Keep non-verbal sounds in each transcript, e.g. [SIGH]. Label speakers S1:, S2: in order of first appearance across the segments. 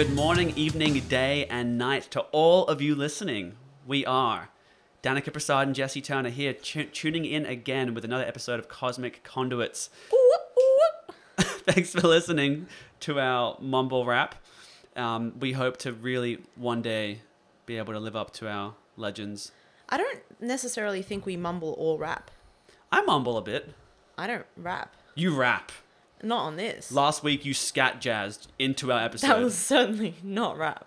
S1: Good morning, evening, day, and night to all of you listening. We are Danica Prasad and Jesse Turner here, tu- tuning in again with another episode of Cosmic Conduits. [LAUGHS] Thanks for listening to our mumble rap. Um, we hope to really one day be able to live up to our legends.
S2: I don't necessarily think we mumble or rap.
S1: I mumble a bit.
S2: I don't rap.
S1: You rap.
S2: Not on this.
S1: Last week you scat jazzed into our episode.
S2: that was certainly not rap.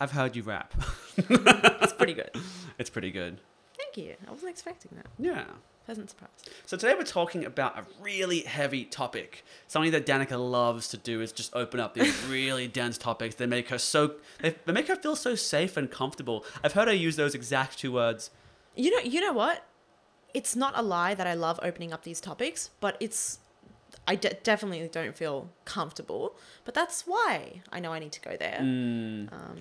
S1: I've heard you rap.
S2: It's pretty good. [LAUGHS]
S1: it's pretty good.
S2: Thank you. I wasn't expecting that.
S1: Yeah.
S2: Pleasant surprise.
S1: So today we're talking about a really heavy topic. Something that Danica loves to do is just open up these [LAUGHS] really dense topics. They make her so they, they make her feel so safe and comfortable. I've heard her use those exact two words.
S2: You know, you know what? It's not a lie that I love opening up these topics, but it's I de- definitely don't feel comfortable. But that's why I know I need to go there.
S1: Mm.
S2: Um,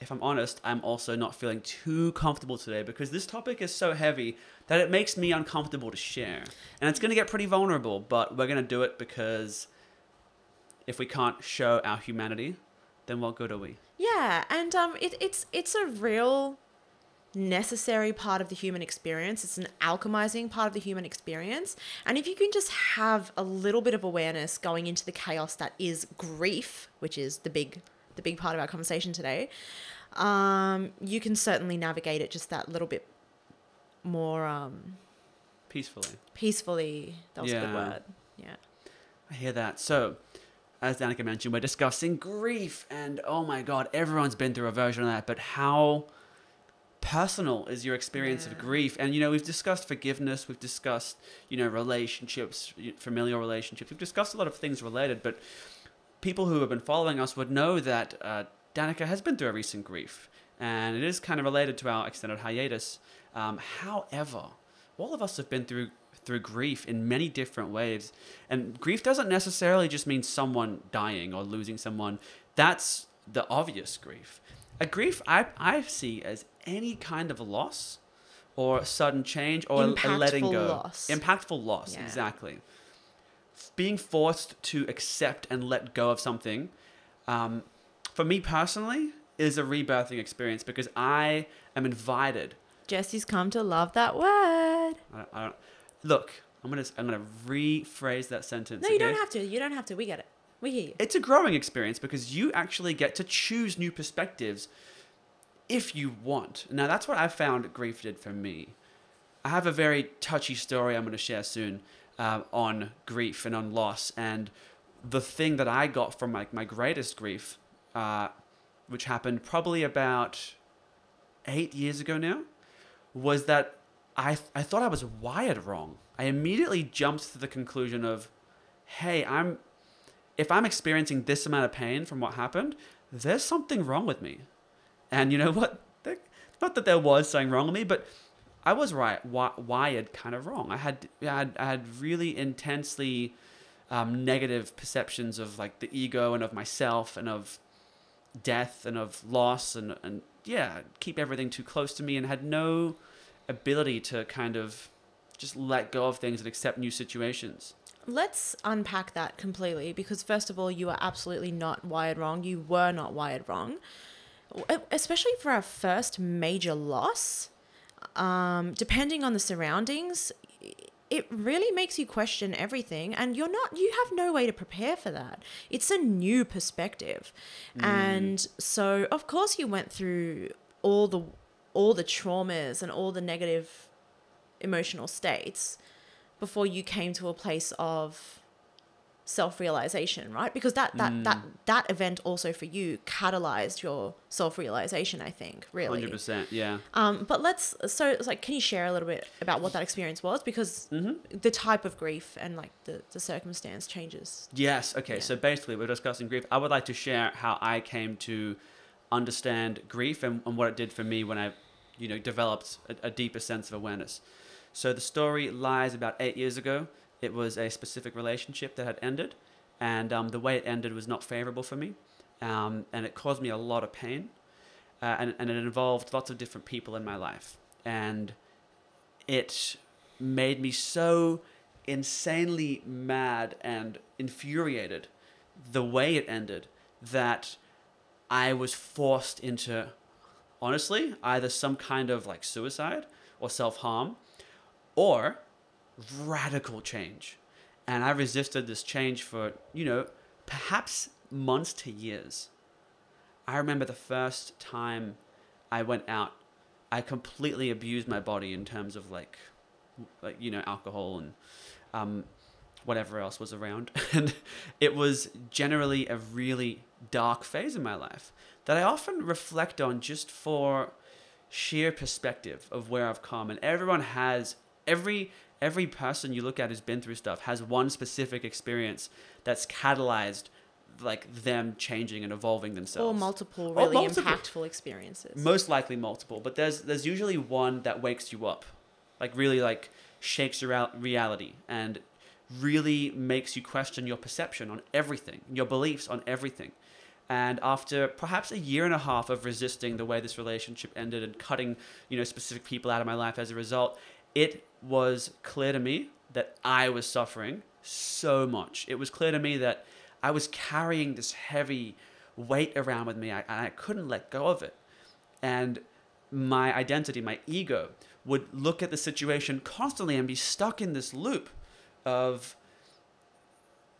S1: If I'm honest, I'm also not feeling too comfortable today because this topic is so heavy that it makes me uncomfortable to share. And it's going to get pretty vulnerable, but we're going to do it because if we can't show our humanity, then what good are we?
S2: yeah, and um, it, it's it's a real necessary part of the human experience. It's an alchemizing part of the human experience. And if you can just have a little bit of awareness going into the chaos that is grief, which is the big the big part of our conversation today, um, you can certainly navigate it just that little bit more um,
S1: Peacefully.
S2: peacefully. That was a good word. Yeah.
S1: I hear that. So, as Danica mentioned, we're discussing grief, and oh my god, everyone's been through a version of that. But how personal is your experience of grief? And you know, we've discussed forgiveness, we've discussed you know relationships, familial relationships, we've discussed a lot of things related. But people who have been following us would know that uh, Danica has been through a recent grief, and it is kind of related to our extended hiatus. Um, however, all of us have been through through grief in many different ways, and grief doesn't necessarily just mean someone dying or losing someone. That's the obvious grief. A grief I, I see as any kind of a loss or sudden change or a- a letting go.
S2: loss.
S1: Impactful loss,
S2: Yeah.
S1: exactly. Being forced to accept and let go of something, um, for me personally, is a rebirthing experience because I am invited.
S2: Jesse's come to love that word.
S1: I, I don't, look, I'm gonna I'm gonna rephrase that sentence.
S2: No, you don't have to. You don't have to. We get it. We hear you.
S1: it's a growing experience because you actually get to choose new perspectives if you want. Now, that's what I found grief did for me. I have a very touchy story I'm going to share soon uh, on grief and on loss. And the thing that I got from like my greatest grief, uh, which happened probably about eight years ago now, was that I, I thought I was wired wrong. I immediately jumped to the conclusion of, hey, I'm if I'm experiencing this amount of pain from what happened, there's something wrong with me. And you know [LAUGHS] what? Not that there was something wrong with me, but I was right, wired kind of wrong. I had, I had, I had really intensely um, negative perceptions of like the ego and of myself and of death and of loss and, and yeah, keep everything too close to me and had no ability to kind of just let go of things and accept new situations.
S2: Let's unpack that completely because, first of all, you are absolutely not wired wrong. You were not wired wrong. Especially for our first major loss, um, depending on the surroundings, it really makes you question everything. And you're not, you have no way to prepare for that. It's a new perspective. And so, of course, you went through all the all the traumas and all the negative emotional states before you came to a place of self-realization right because that that that that event also for you catalyzed your self-realization i think really
S1: 100%, yeah.
S2: um but let's so it's like can you share a little bit about what that experience was because
S1: Mm-hmm.
S2: the type of grief and like the the circumstance changes
S1: Yes. Okay.
S2: Yeah.
S1: So basically, we're discussing grief. I would like to share how I came to understand grief and, and what it did for me when I, you know, developed a, a deeper sense of awareness. So the story lies about eight years ago. It was a specific relationship that had ended, and um, the way it ended was not favorable for me, um, and it caused me a lot of pain, uh, and, and it involved lots of different people in my life, and it made me so insanely mad and infuriated the way it ended that I was forced into, honestly, either some kind of like suicide or self harm or radical change. And I resisted this change for, you know, perhaps months to years. I remember the first time I went out, I completely abused my body in terms of like, like you know, alcohol and um, whatever else was around. [LAUGHS] And it was generally a really dark phase in my life that I often reflect on just for sheer perspective of where I've come. And everyone has every every person you look at who's been through stuff has one specific experience that's catalyzed like them changing and evolving themselves.
S2: Or multiple
S1: Or
S2: really
S1: multiple.
S2: impactful experiences.
S1: Most likely multiple, but there's there's usually one that wakes you up, like really like shakes your reality and really makes you question your perception on everything, your beliefs on everything. And after perhaps a year and a half of resisting the way this relationship ended and cutting, you know, specific people out of my life as a result, it was clear to me that I was suffering so much. It was clear to me that I was carrying this heavy weight around with me, and I couldn't let go of it. And my identity, my ego, would look at the situation constantly and be stuck in this loop of,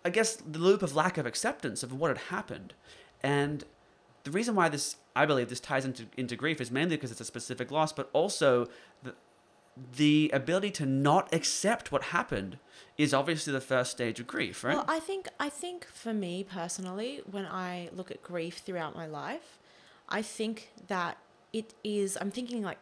S1: I guess, the loop of lack of acceptance of what had happened. And the reason why this, I believe, this ties into, into grief is mainly because it's a specific loss, but also the, the ability to not accept what happened is obviously the first stage of grief, right?
S2: Well, I think I think for me personally, when I look at grief throughout my life, I think that it is. I'm thinking like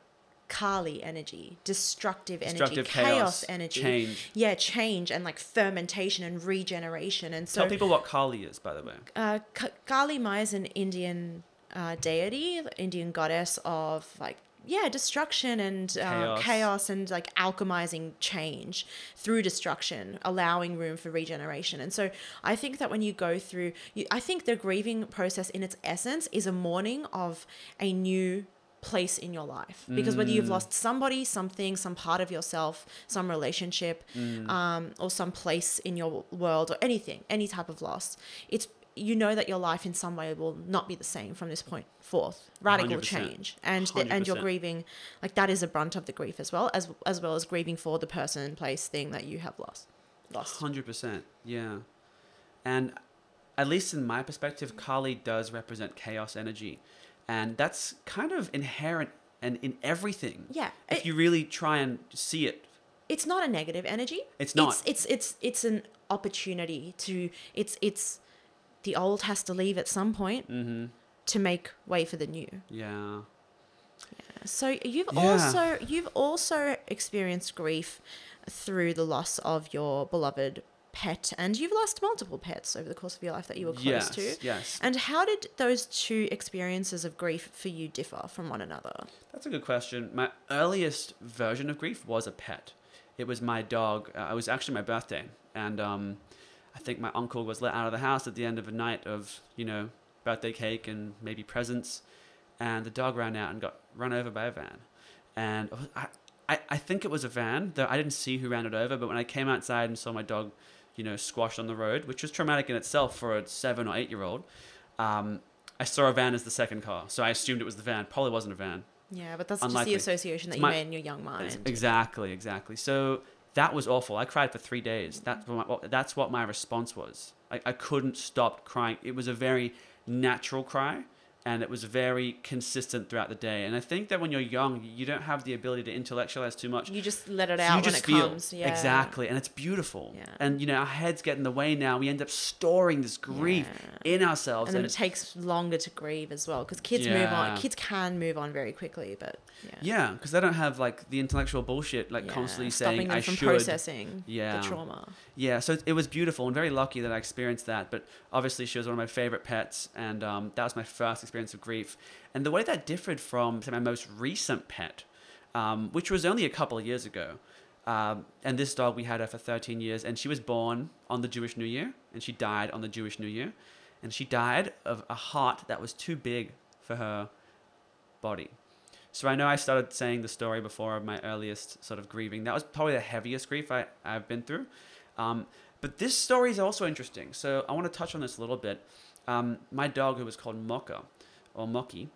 S2: Kali energy, destructive,
S1: Destructive
S2: energy,
S1: chaos,
S2: chaos, energy,
S1: change.
S2: Yeah, change and like fermentation and regeneration. And so,
S1: Tell people what Kali is, by the way.
S2: uh, Ka- Kali Maya is an Indian uh, deity, Indian goddess of like yeah destruction and uh,
S1: Chaos.
S2: chaos. and like alchemizing change through destruction, allowing room for regeneration. And so I think that when you go through, you, I think the grieving process in its essence is a mourning of a new place in your life because whether you've lost somebody something some part of yourself some relationship um, or some place in your world or anything any type of loss it's you know that your life in some way will not be the same from this point forth radical
S1: 100%.
S2: change and the, and you're grieving like that is a brunt of the grief as well as as well as grieving for the person place thing that you have lost lost
S1: Hundred percent, yeah. And at least in my perspective, Kali does represent chaos energy, and that's kind of inherent and in everything.
S2: yeah
S1: If
S2: it-
S1: you really try and see it,
S2: it's not a negative energy.
S1: It's not.
S2: It's it's it's, it's an opportunity to. It's it's the old has to leave at some point
S1: mm-hmm.
S2: to make way for the new.
S1: yeah,
S2: So you've
S1: Yeah.
S2: also you've also experienced grief through the loss of your beloved pet, and you've lost multiple pets over the course of your life that you were close
S1: yes,
S2: to.
S1: yes.
S2: And how did those two experiences of grief for you differ from one another?
S1: That's a good question. My earliest version of grief was a pet. It was my dog. Uh, it was actually my birthday, and um, I think my uncle was let out of the house at the end of a night of you know birthday cake and maybe presents, and the dog ran out and got run over by a van, and I, I, I think it was a van. Though I didn't see who ran it over, but when I came outside and saw my dog, you know, squashed on the road, which was traumatic in itself for a seven or eight year old. Um, I saw a van as the second car, so I assumed it was the van. Probably wasn't a van.
S2: Yeah, but that's
S1: Unlikely.
S2: just the association that you
S1: my-
S2: made in your young mind.
S1: Exactly, exactly. So that was awful. I cried for three days. That's what my, that's what my response was. I, I couldn't stop crying. It was a very natural cry, and it was very consistent throughout the day. And I think that when you're young, you don't have the ability to intellectualize too much.
S2: You just let it
S1: So
S2: out
S1: you
S2: when
S1: just
S2: it
S1: feel
S2: comes. Yeah.
S1: exactly, and it's beautiful.
S2: Yeah.
S1: And you know, our heads get in the way now. We end up storing this grief in ourselves,
S2: And
S1: and
S2: it takes longer to grieve as well because kids move on. Kids can move on very quickly, but yeah.
S1: yeah, because they don't have like the intellectual bullshit like
S2: Yeah,
S1: constantly
S2: stopping
S1: saying
S2: them
S1: I
S2: from
S1: should.
S2: processing
S1: Yeah.
S2: the trauma.
S1: Yeah, so it was beautiful and very lucky that I experienced that. But obviously, she was one of my favorite pets, and um, that was my first experience of grief. And the way that differed from my most recent pet, um, which was only a couple of years ago. Um, and this dog, we had her for 13 years, and she was born on the Jewish New Year, and she died on the Jewish New Year. And she died of a heart that was too big for her body. So I know I started saying the story before of my earliest sort of grieving. That was probably the heaviest grief I, I've been through. Um, But this story is also interesting. So I want to touch on this a little bit. Um, my dog, who was called Mocha, or Moki,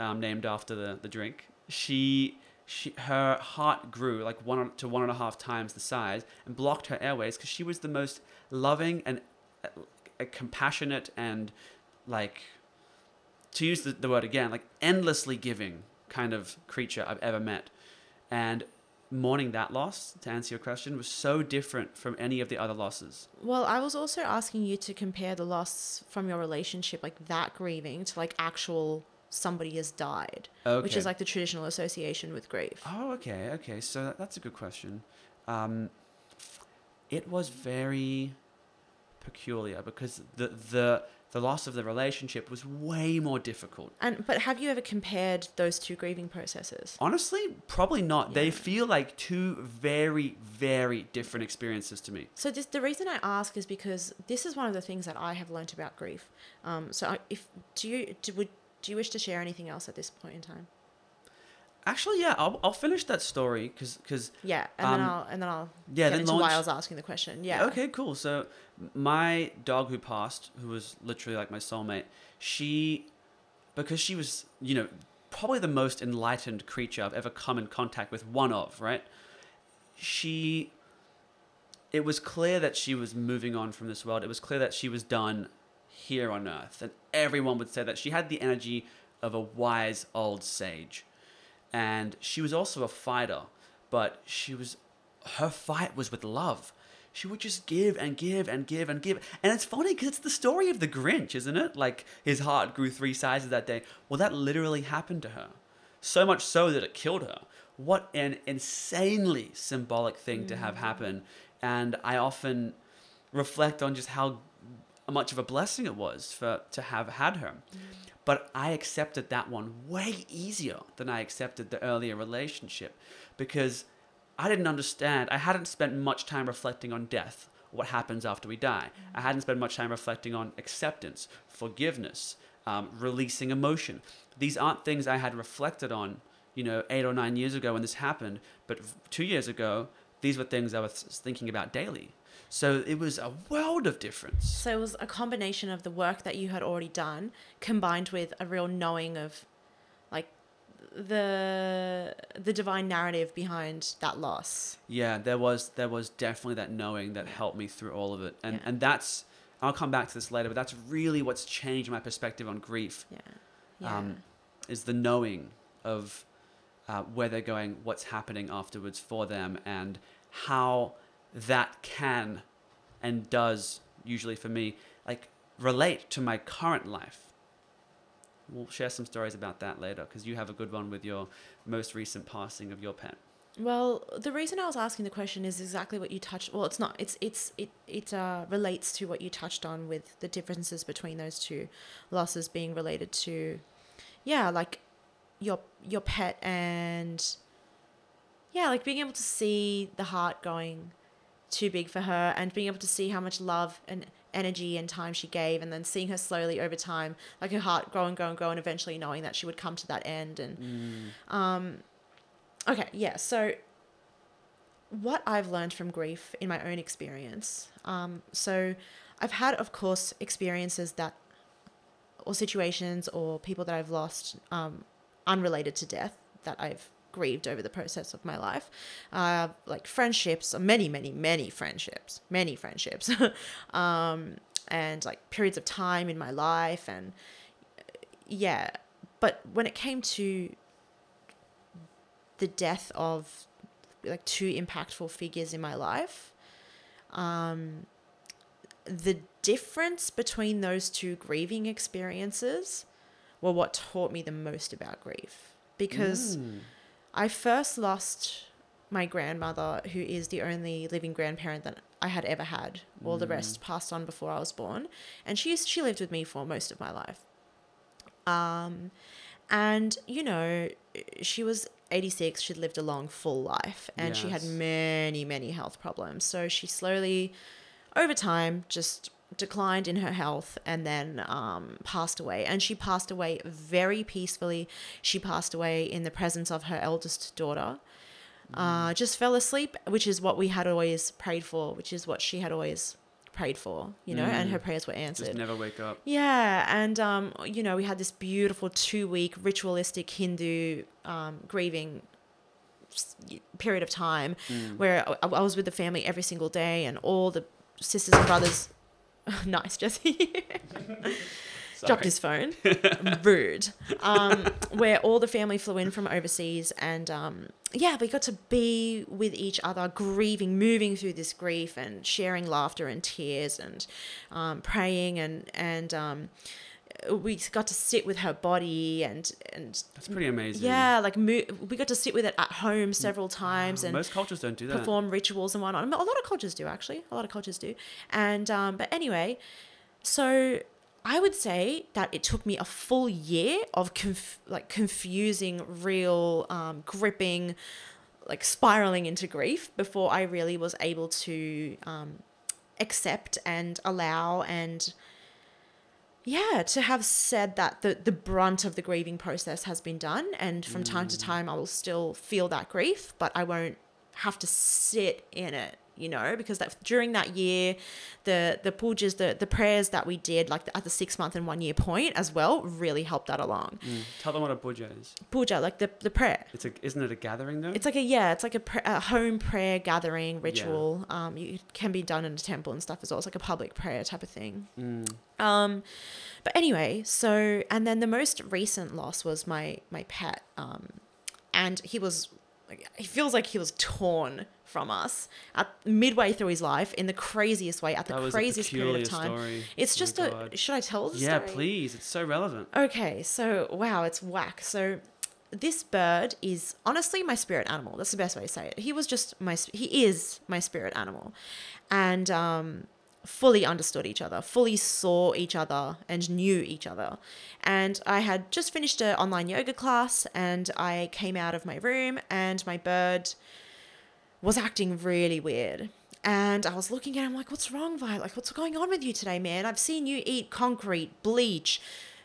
S1: um, named after the, the drink, she, she her heart grew like one to one and a half times the size and blocked her airways because she was the most loving and uh, uh, compassionate and like to use the, the word again like endlessly giving kind of creature I've ever met. And mourning that loss, to answer your question, was so different from any of the other losses.
S2: Well, I was also asking you to compare the loss from your relationship, like that grieving, to like actual somebody has died, which is like the traditional association with grief.
S1: Oh, okay, okay. So that, that's a good question. Um, it was very peculiar because the the the loss of the relationship was way more difficult.
S2: And but have you ever compared those two grieving processes?
S1: Honestly, probably not. They feel like two very, very different experiences to me.
S2: So this, the reason I ask is because this is one of the things that I have learnt about grief. Um, so I, if do you do, would do you wish to share anything else at this point in time?
S1: Actually, yeah, I'll, I'll finish that story because because
S2: Yeah, and then
S1: Um,
S2: I'll and then I'll
S1: yeah, then
S2: into why I was asking the question. Yeah.
S1: Okay, cool. So my dog who passed, who was literally like my soulmate, she because she was, you know, probably the most enlightened creature I've ever come in contact with one of, right? She it was clear that she was moving on from this world. It was clear that she was done here on earth. And everyone would say that she had the energy of a wise old sage. And she was also a fighter, but she was her fight was with love. She would just give and give and give and give. And it's funny because it's the story of the Grinch, isn't it? Like his heart grew three sizes that day. Well, that literally happened to her. So much so that it killed her. What an insanely symbolic thing to have mm. happen. And I often reflect on just how much of a blessing it was for to have had her. But I accepted that one way easier than I accepted the earlier relationship because I didn't understand. I hadn't spent much time reflecting on death, what happens after we die. I hadn't spent much time reflecting on acceptance, forgiveness, um, releasing emotion. These aren't things I had reflected on, you know, eight or nine years ago when this happened. But two years ago, these were things I was thinking about daily. So it was a world of difference.
S2: So it was a combination of the work that you had already done combined with a real knowing of like the the divine narrative behind that loss.
S1: Yeah, there was there was definitely that knowing that helped me through all of it, and
S2: Yeah.
S1: and that's I'll come back to this later, but that's really what's changed my perspective on grief.
S2: Yeah. Yeah.
S1: Um, is the knowing of uh, where they're going, what's happening afterwards for them, and how that can and does usually for me like relate to my current life. We'll share some stories about that later because you have a good one with your most recent passing of your pet.
S2: Well, the reason I was asking the question is exactly what you touched. Well, it's not. It's it's it it uh, relates to what you touched on with the differences between those two losses being related to, yeah, like your your pet and yeah, like being able to see the heart going too big for her and being able to see how much love and energy and time she gave and then seeing her slowly over time like her heart grow and grow and grow and eventually knowing that she would come to that end and um okay yeah so what i've learned from grief in my own experience um so i've had of course experiences that or situations or people that i've lost um unrelated to death that i've grieved over the process of my life. Uh like friendships many many many friendships many friendships. [LAUGHS] Um and like periods of time in my life and yeah. But when it came to the death of like two impactful figures in my life um the difference between those two grieving experiences were what taught me the most about grief. Because
S1: Mm.
S2: I first lost my grandmother, who is the only living grandparent that I had ever had. All the rest passed on before I was born, and she she lived with me for most of my life. Um, and you know, she was eighty six. She'd lived a long, full life, and she had many, many health problems. So she slowly, over time, just declined in her health and then um, passed away. And she passed away very peacefully. She passed away in the presence of her eldest daughter. Uh, just fell asleep, which is what we had always prayed for, which is what she had always prayed for, you know, and her prayers were answered.
S1: Just never wake up.
S2: Yeah, and um, you know, we had this beautiful two-week ritualistic Hindu um, grieving period of time where I, I was with the family every single day, and all the sisters and brothers. [LAUGHS] nice, Jesse. [LAUGHS] Dropped his phone. [LAUGHS] Rude. Um, where all the family flew in from overseas, and um, yeah, we got to be with each other, grieving, moving through this grief, and sharing laughter and tears, and um, praying, and and um, we got to sit with her body, and and
S1: That's pretty amazing.
S2: yeah, like mo- we got to sit with it at home several times,
S1: Wow,
S2: and
S1: most cultures don't do that.
S2: perform rituals and whatnot. A lot of cultures do actually. A lot of cultures do. And um, but anyway, so I would say that it took me a full year of conf- like confusing, real, um, gripping, like spiraling into grief before I really was able to um, accept and allow and yeah to have said that the the brunt of the grieving process has been done and from time to mm. time I will still feel that grief but I won't have to sit in it you know because that during that year the the pujas the the prayers that we did like the, at the six month and one year point as well really helped that along
S1: Mm. Tell them what a puja is.
S2: puja like the the prayer
S1: It's a, isn't it a gathering though?
S2: it's like a yeah, it's like a, pr- a home prayer gathering ritual. Um, you, it can be done in a temple and stuff as well. It's like a public prayer type of thing.
S1: Mm.
S2: Um, but anyway, so and then the most recent loss was my my pet. Um, and he was, like, he feels like he was torn from us at midway through his life in the craziest way at the
S1: That
S2: craziest period of time.
S1: story.
S2: It's
S1: Oh
S2: just a.
S1: God.
S2: Should I tell the
S1: Yeah,
S2: story?
S1: please. It's so relevant.
S2: Okay, so wow, it's whack. So this bird is honestly my spirit animal. That's the best way to say it. He was just my he is my spirit animal. And um fully understood each other, fully saw each other and knew each other. And I had just finished an online yoga class and I came out of my room and my bird was acting really weird. And I was looking at him like, what's wrong, Violet? Like, what's going on with you today, man? I've seen you eat concrete, bleach,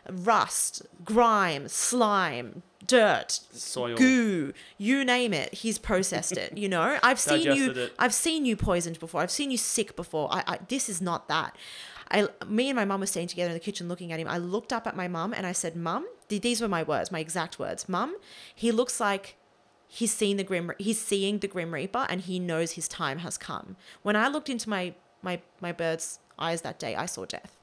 S2: rust, grime, slime, dirt,
S1: Soil.
S2: goo, you name it. He's processed it. You know, [LAUGHS] I've seen you.
S1: It.
S2: I've seen you poisoned before. I've seen you sick before. I, I this is not that. I, me and my mum were staying together in the kitchen looking at him. I looked up at my mum and I said, "Mum, these were my words, my exact words. Mum, he looks like he's seen the grim he's seeing the grim reaper and he knows his time has come when i looked into my my my bird's eyes that day i saw death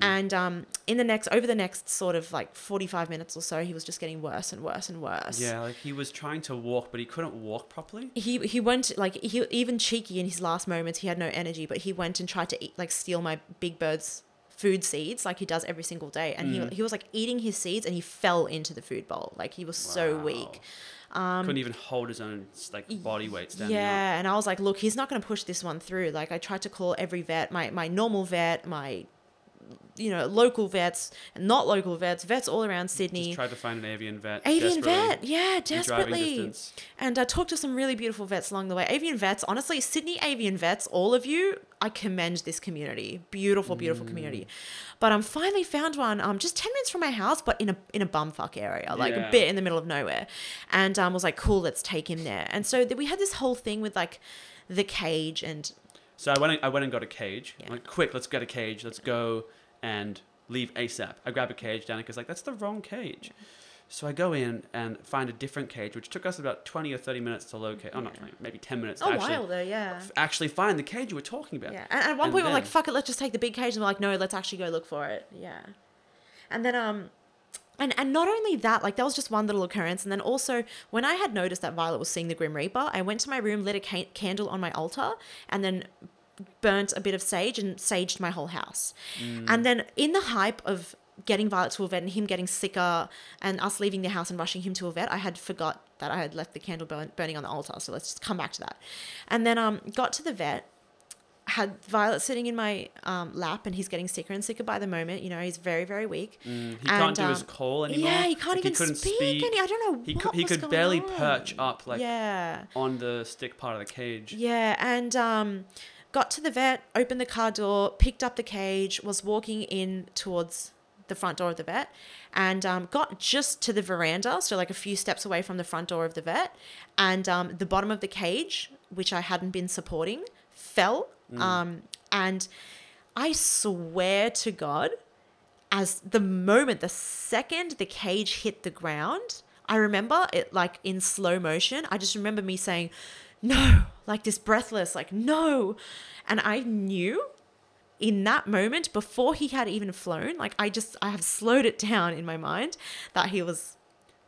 S2: and um in the next over the next sort of like 45 minutes or so he was just getting worse and worse and worse
S1: Yeah, like he was trying to walk, but he couldn't walk properly.
S2: he he went like he even cheeky in his last moments he had no energy but he went and tried to eat like steal my big bird's food seeds like he does every single day and he, he was like eating his seeds and he fell into the food bowl like he was so
S1: Wow.
S2: weak
S1: couldn't even hold his own like body weight standing up.
S2: Um, Yeah, and I was like, look, he's not going to push this one through. Like, I tried to call every vet, my my normal vet, my you know local vets, and not local vets, vets all around Sydney.
S1: Just tried to find an avian vet.
S2: Avian vet, yeah, desperately. And I talked to some really beautiful vets along the way. Avian vets, honestly, Sydney avian vets, all of you, I commend this community. Beautiful, beautiful community. But I um, finally found one um just ten minutes from my house, but in a in a bumfuck area, like
S1: Yeah.
S2: a bit in the middle of nowhere. And um, was like, cool, let's take him there. And so th- we had this whole thing with like the cage and
S1: So I went. And, I went and got a cage.
S2: Yeah.
S1: I'm like, quick, let's get a cage. Let's go and leave ASAP. I grab a cage. Danica's like, that's the wrong cage. So I go in and find a different cage, which took us about 20 or 30 minutes to locate. Oh, not 20, maybe 10 minutes to
S2: oh,
S1: actually,
S2: while though, yeah.
S1: f- actually find the cage you were talking about.
S2: Yeah. And at one
S1: And
S2: point, we're like, fuck it, let's just take the big cage. And we're like, no, let's actually go look for it. Yeah. And then, um, and, and not only that, like that was just one little occurrence. And then also, when I had noticed that Violet was seeing the Grim Reaper, I went to my room, lit a ca- candle on my altar, and then burnt a bit of sage and saged my whole house. And then, in the hype of getting Violet to a vet and him getting sicker and us leaving the house and rushing him to a vet, I had forgot that I had left the candle burn- burning on the altar. So let's just come back to that. And then um, got to the vet, had Violet sitting in my um, lap, and he's getting sicker and sicker by the moment. You know, he's very, very weak.
S1: Mm, he
S2: And,
S1: can't do his
S2: um,
S1: call anymore.
S2: Yeah, he can't
S1: Like,
S2: even
S1: couldn't
S2: speak. Any, I don't know.
S1: He
S2: what
S1: could, he could barely
S2: on.
S1: perch up like
S2: yeah,
S1: on the stick part of the cage.
S2: yeah, and um, got to the vet, opened the car door, picked up the cage, was walking in towards the front door of the vet, and um, got just to the veranda, so like a few steps away from the front door of the vet, and um, the bottom of the cage, which I hadn't been supporting, fell. Um, And I swear to God, as the moment, the second the cage hit the ground, I remember it like in slow motion. I just remember me saying, no, like this breathless, like, no. And I knew in that moment, before he had even flown, like, I just, I have slowed it [LAUGHS] down in my mind that he was,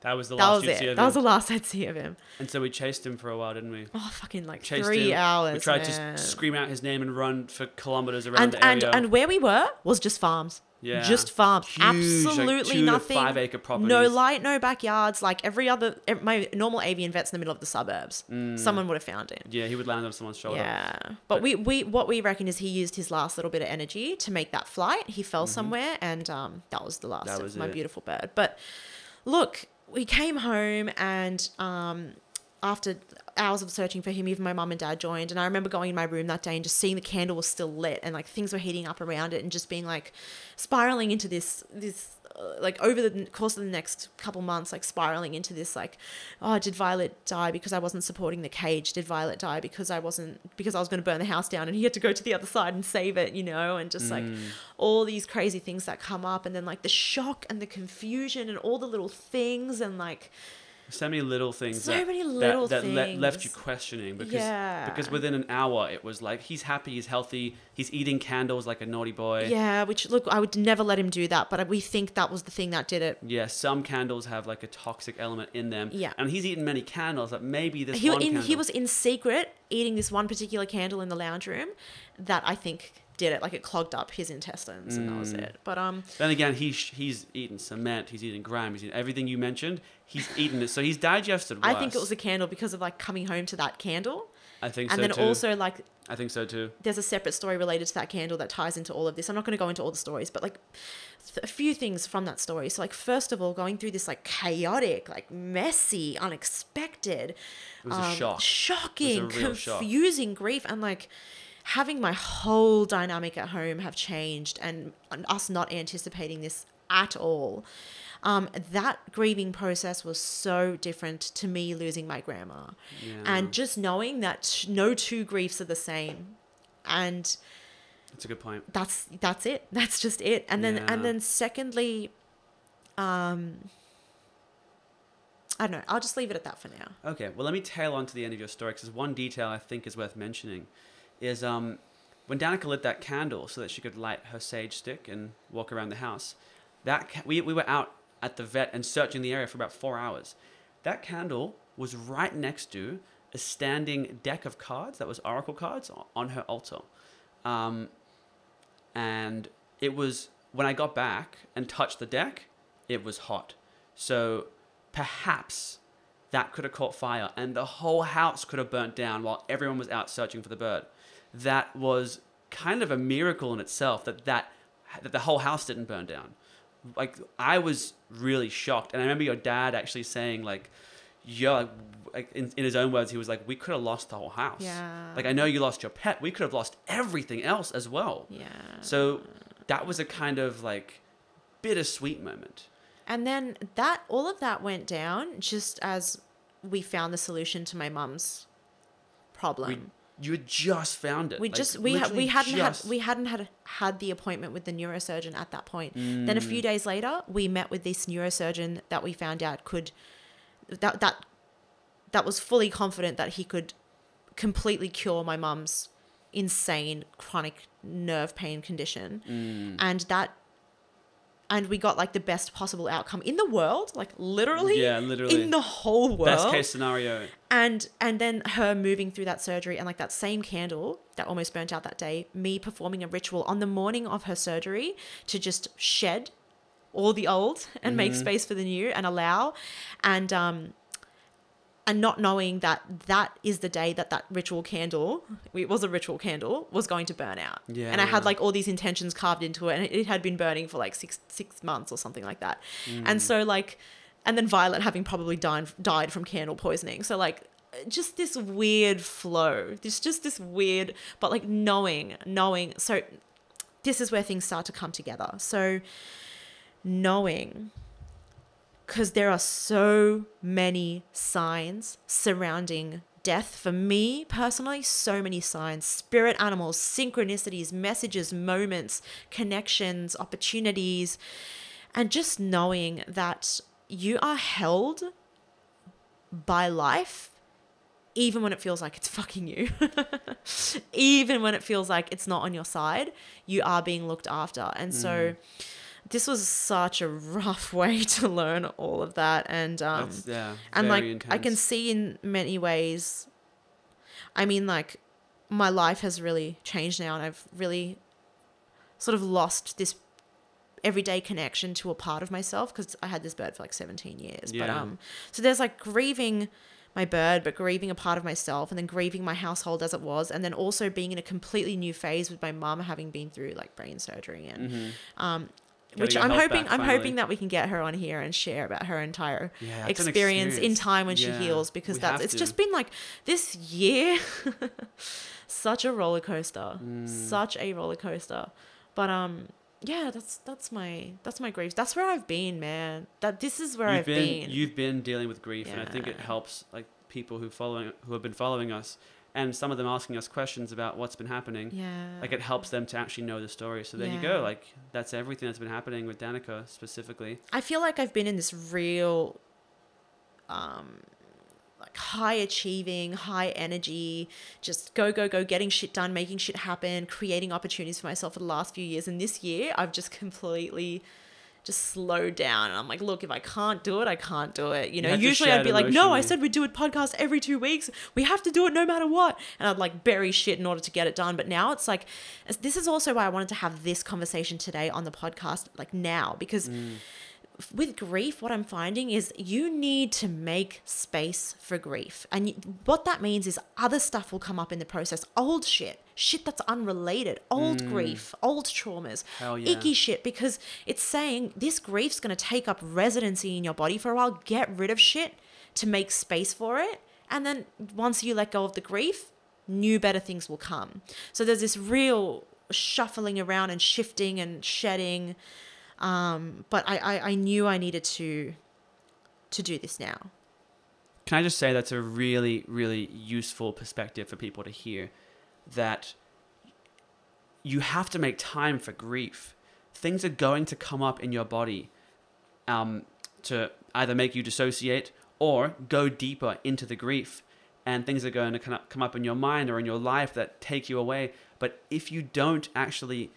S1: That was the
S2: that
S1: last
S2: was it.
S1: of
S2: That
S1: him.
S2: was the last I'd see of him.
S1: and so we chased him for a while, didn't we?
S2: Oh, fucking like
S1: Chased
S2: three
S1: him.
S2: hours.
S1: We tried
S2: man.
S1: to scream out his name and run for kilometers around
S2: and
S1: the
S2: and
S1: area.
S2: and where we were was just farms.
S1: Yeah.
S2: Just farms.
S1: Huge, like,
S2: Absolutely
S1: to
S2: nothing.
S1: five acre properties.
S2: No light, no backyards. Like every other, my normal avian vet's in the middle of the suburbs.
S1: Mm.
S2: Someone would have found him.
S1: yeah, he would land on someone's shoulder.
S2: Yeah, but,
S1: But-
S2: we, we what we reckon is he used his last little bit of energy to make that flight. He fell somewhere, and um, that was the last
S1: Mm-hmm. That
S2: of
S1: was
S2: my
S1: it.
S2: beautiful bird. But look, we came home, and um, after hours of searching for him, even my mum and dad joined. And I remember going in my room that day and just seeing the candle was still lit, and like things were heating up around it, and just being like spiraling into this this. Uh, Like over the course of the next couple months, like spiraling into this, like, oh, did Violet die because I wasn't supporting the cage? Did Violet die because I wasn't because I was going to burn the house down and he had to go to the other side and save it, you know? And just like all these crazy things that come up, and then like the shock and the confusion and all the little things, and like
S1: So many little things.
S2: So
S1: that,
S2: many
S1: that-
S2: little
S1: that, le- left you questioning because
S2: Yeah.
S1: because within an hour it was like he's happy, he's healthy, he's eating candles like a naughty boy.
S2: yeah, which look, I would never let him do that, but we think that was the thing that did it.
S1: Yeah, some candles have like a toxic element in them.
S2: Yeah.
S1: And he's eaten many candles, but maybe this
S2: He
S1: one
S2: in, he was in secret eating this one particular candle in the lounge room that I think did it. Like it clogged up his intestines, and that was
S1: Mm.
S2: it. But um,
S1: Then again, he's he's eaten cement, he's eaten grime, he's eaten everything you mentioned. He's eaten it, so he's digested.
S2: I think it was a candle because of like coming home to that candle,
S1: I think so.
S2: and
S1: so
S2: then
S1: too.
S2: also like
S1: I think so too.
S2: there's a separate story related to that candle that ties into all of this. I'm not going to go into all the stories, but like th- a few things from that story. So like first of all, going through this like chaotic, like messy, unexpected,
S1: It was a shock.
S2: shocking,
S1: It was a real shock.
S2: confusing grief, and like having my whole dynamic at home have changed, and, and us not anticipating this at all. Um, that grieving process was so different to me losing my grandma
S1: Yeah.
S2: and just knowing that no two griefs are the same and
S1: That's a good point.
S2: that's that's it that's just it and then
S1: Yeah.
S2: and then secondly um i don't know i'll just leave it at that for now
S1: Okay, well, let me tail on to the end of your story because one detail I think is worth mentioning is um, when Danica lit that candle so that she could light her sage stick and walk around the house. That ca- we, we were out at the vet and searching the area for about four hours. That candle was right next to a standing deck of cards that was oracle cards on her altar, um, and it was when I got back and touched the deck, it was hot. So perhaps that could have caught fire and the whole house could have burnt down while everyone was out searching for the bird. That was kind of a miracle in itself that that, that the whole house didn't burn down. Like I was really shocked, and I remember your dad actually saying like, "Yeah," like, in, in his own words, he was like, "We could have lost the whole house."
S2: Yeah.
S1: Like I know you lost your pet, we could have lost everything else as well.
S2: yeah
S1: So that was a kind of like bittersweet moment.
S2: and then that all of that went down just as we found the solution to my mum's problem
S1: you had just found it.
S2: we
S1: like,
S2: just we had we hadn't
S1: just.
S2: had we hadn't had had the appointment with the neurosurgeon at that point.
S1: Mm.
S2: Then a few days later, we met with this neurosurgeon that we found out could that that that was fully confident that he could completely cure my mum's insane chronic nerve pain condition,
S1: Mm.
S2: and that. And we got like the best possible outcome in the world, like literally,
S1: Yeah, literally.
S2: in the whole world
S1: Best case scenario.
S2: and and then her moving through that surgery and like that same candle that almost burnt out that day me performing a ritual on the morning of her surgery to just shed all the old and make space for the new and allow and um and not knowing that that is the day that that ritual candle it was a ritual candle was going to burn out. Yeah and i had like all these intentions carved into it and it had been burning for like six six months or something like that. And mm. so like and then violet having probably died died from candle poisoning. So like just this weird flow there's just this weird but like knowing knowing so this is where things start to come together. So knowing because there are so many signs surrounding death for me personally, so many signs, spirit animals, synchronicities, messages, moments, connections, opportunities, and just knowing that you are held by life even when it feels like it's fucking you. [LAUGHS] even when it feels like it's not on your side, you are being looked after. And so mm. This was such a [LAUGHS] rough way to learn all of that and um
S1: That's, yeah.
S2: and like I can see in many ways I mean like my life has really changed now and I've really sort of lost this everyday connection to a part of myself because I had this bird for like 17 years but
S1: Yeah.
S2: um so there's like grieving my bird but grieving a part of myself and then grieving my household as it was and then also being in a completely new phase with my mum having been through like brain surgery and
S1: Mhm.
S2: um which I'm hoping I'm
S1: finally.
S2: hoping that we can get her on here and share about her entire
S1: Yeah, an
S2: experience, in time when
S1: Yeah,
S2: she heals because that's it's
S1: to.
S2: just been like this year [LAUGHS] such a roller coaster.
S1: Mm.
S2: such a roller coaster. But um yeah that's that's my that's my grief. That's where I've been man. That this is where
S1: you've
S2: I've
S1: been,
S2: been,
S1: you've been dealing with grief and i think it helps like people who following who have been following us and some of them asking us questions about what's been happening
S2: yeah.
S1: like it helps them to actually know the story. So there you go like that's everything that's been happening with danica specifically.
S2: I feel like I've been in this real um like high achieving, high energy, just go go go getting shit done, making shit happen, creating opportunities for myself for the last few years. And this year I've just completely just slow down and I'm like, look, if I can't do it, I can't do it. You know,
S1: to
S2: usually I'd be like, no, I said we'd do a podcast every two weeks. We have to do it no matter what. And I'd like bury shit in order to get it done. But now it's like, this is also why I wanted to have this conversation today on the podcast, like now, because with grief, what I'm finding is you need to make space for grief. And what that means is other stuff will come up in the process old shit, shit that's unrelated, old mm. grief, old traumas,
S1: yeah.
S2: icky shit, because it's saying this grief's going to take up residency in your body for a while. Get rid of shit to make space for it. And then once you let go of the grief, new, better things will come. So there's this real shuffling around and shifting and shedding um, but I, I, I knew I needed to to do this now.
S1: can i just say that's a really really useful perspective for people to hear that you have to make time for grief things are going to come up in your body um, to either make you dissociate or go deeper into the grief and things are going to come up- come up in your mind or in your life that take you away but if you don't actually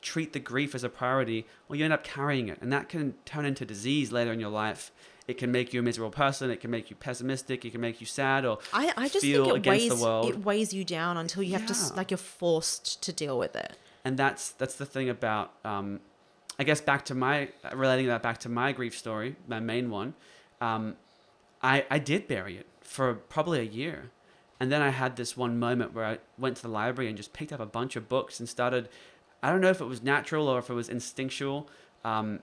S1: treat the grief as a priority well you end up carrying it and that can turn into disease later in your life it can make you a miserable person it can make you pessimistic it can make you sad or
S2: I, I just
S1: feel
S2: think it
S1: against
S2: weighs
S1: the world
S2: it weighs you down until you have to like you're forced to deal with it.
S1: and that's that's the thing about um, I guess back to my relating that back to my grief story, my main one. Um, I I did bury it for probably a year, and then I had this one moment where I went to the library and just picked up a bunch of books and started. I don't know if it was natural or if it was instinctual, um,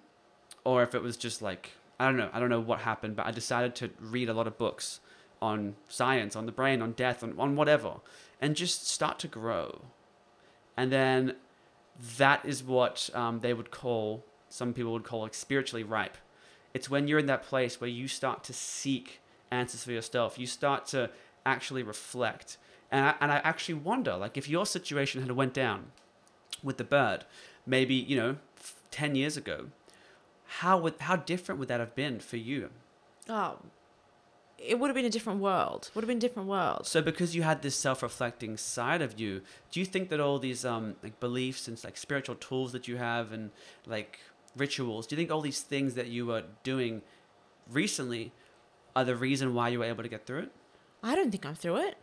S1: or if it was just like I don't know. I don't know what happened, but I decided to read a lot of books on science, on the brain, on death, on, on whatever, and just start to grow. And then that is what um, they would call, some people would call like spiritually ripe. It's when you're in that place where you start to seek answers for yourself. You start to actually reflect. And I, and I actually wonder, like, if your situation had went down with the bird, maybe, you know, 10 years ago, how would how different would that have been for you?
S2: Oh, it would have been a different world. Would have been a different world.
S1: So because you had this self-reflecting side of you, do you think that all these um like beliefs and like spiritual tools that you have and like rituals, do you think all these things that you were doing recently are the reason why you were able to get through it?
S2: I don't think I'm through it.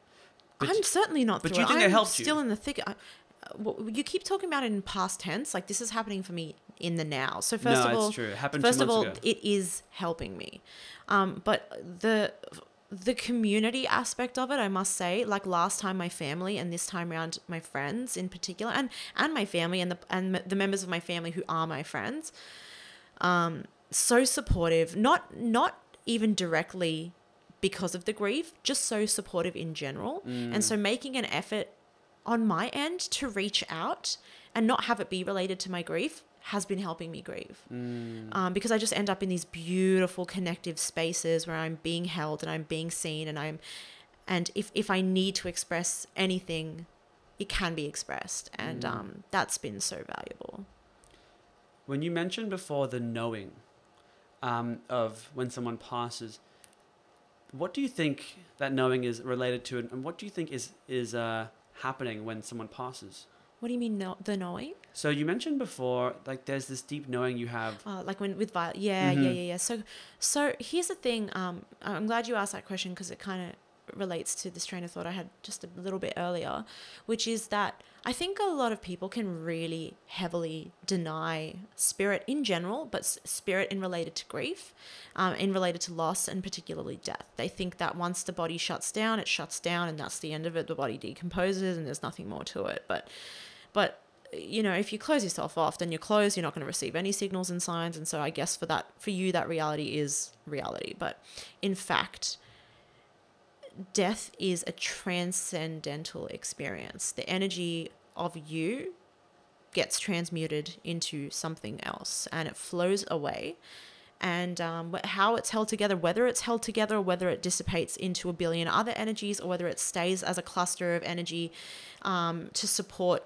S1: But-
S2: I'm certainly not
S1: but
S2: through
S1: do you
S2: it.
S1: think it
S2: I'm
S1: helped you?
S2: still in the thick. I, you keep talking about it in past tense. Like this is happening for me in the now. So first
S1: no,
S2: of all,
S1: it's true. It happened
S2: first of all,
S1: ago.
S2: it is helping me. Um, but the the community aspect of it, I must say, like last time my family and this time around my friends in particular, and and my family and the and the members of my family who are my friends, um, so supportive. Not not even directly because of the grief, just so supportive in general.
S1: Mm.
S2: And so making an effort on my end to reach out and not have it be related to my grief has been helping me grieve.
S1: Mm.
S2: Um, because I just end up in these beautiful connective spaces where I'm being held and I'm being seen and I'm and if if I need to express anything, it can be expressed, and
S1: Mm.
S2: um, that's been so valuable.
S1: When you mentioned before the knowing um, of when someone passes, what do you think that knowing is related to, and what do you think is is uh, happening when someone passes?
S2: What do you mean, no, the knowing?
S1: So you mentioned before, like there's this deep knowing you have.
S2: Uh, like when with Violet, yeah, yeah,
S1: Mhm.
S2: yeah, yeah. So, so here's the thing. Um, I'm glad you asked that question because it kind of relates to this train of thought I had just a little bit earlier, which is that I think a lot of people can really heavily deny spirit in general, but spirit in related to grief, um, in related to loss, and particularly death. They think that once the body shuts down, it shuts down, and that's the end of it. The body decomposes, and there's nothing more to it. But, but you know, if you close yourself off, then you're closed. You're not going to receive any signals and signs. And so I guess for that, for you, that reality is reality. But in fact, death is a transcendental experience. The energy of you gets transmuted into something else and it flows away. And um, how it's held together, whether it's held together whether it dissipates into a billion other energies or whether it stays as a cluster of energy um, to support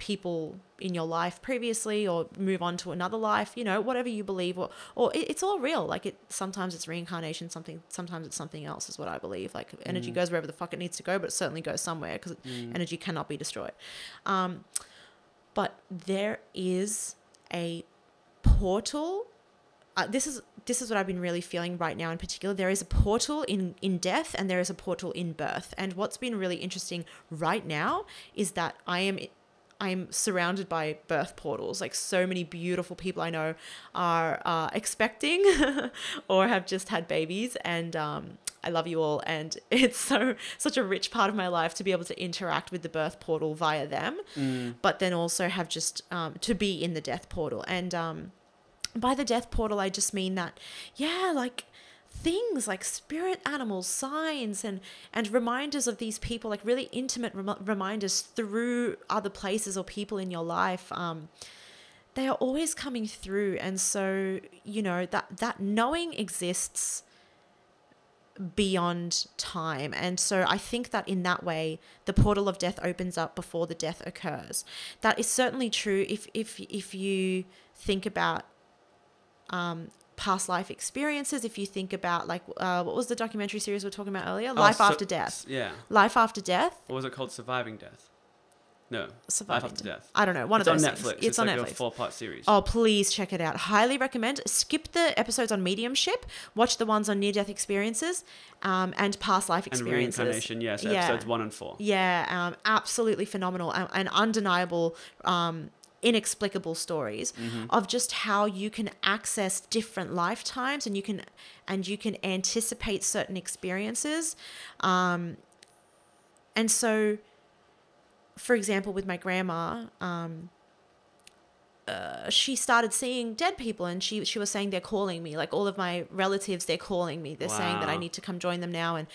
S2: people in your life previously or move on to another life you know whatever you believe or or it, it's all real like it sometimes it's reincarnation something sometimes it's something else is what i believe like energy
S1: Mm.
S2: goes wherever the fuck it needs to go but it certainly goes somewhere because
S1: Mm.
S2: energy cannot be destroyed um but there is a portal uh, this is this is what I've been really feeling right now in particular. There is a portal in in death and there is a portal in birth. And what's been really interesting right now is that I am I'm surrounded by birth portals. Like so many beautiful people I know are uh, expecting [LAUGHS] or have just had babies, and um, I love you all. And [LAUGHS] it's so such a rich part of my life to be able to interact with the birth portal via them
S1: Mm.
S2: but then also have just um, to be in the death portal. And um, by the death portal, I just mean that, yeah, like things like spirit animals, signs, and and reminders of these people, like really intimate rem- reminders through other places or people in your life. Um, they are always coming through, and so you know that that knowing exists beyond time. And so I think that in that way, the portal of death opens up before the death occurs. That is certainly true if if if you think about um, past life experiences. If you think about like uh, what was the documentary series we were talking about earlier,
S1: Oh,
S2: Life
S1: so-
S2: After Death.
S1: Yeah.
S2: Life After Death.
S1: What was it called? Surviving Death. No.
S2: Surviving
S1: Life After Death.
S2: I don't know. One
S1: it's
S2: of those
S1: on. Netflix.
S2: It's, on
S1: like
S2: Netflix.
S1: a four-part series.
S2: Oh, please check it out. Highly recommend. Skip the episodes on mediumship. Watch the ones on near-death experiences, um, and past life experiences.
S1: and reincarnation. Yeah. So
S2: Yeah.
S1: episodes one and four.
S2: Yeah, um, absolutely phenomenal and, and undeniable, um, inexplicable stories
S1: Mm-hmm.
S2: of just how you can access different lifetimes and you can and you can anticipate certain experiences. Um, and so, for example, with my grandma, um, uh, she started seeing dead people and she she was saying they're calling me like all of my relatives they're calling me. They're saying that I need to come join them now. And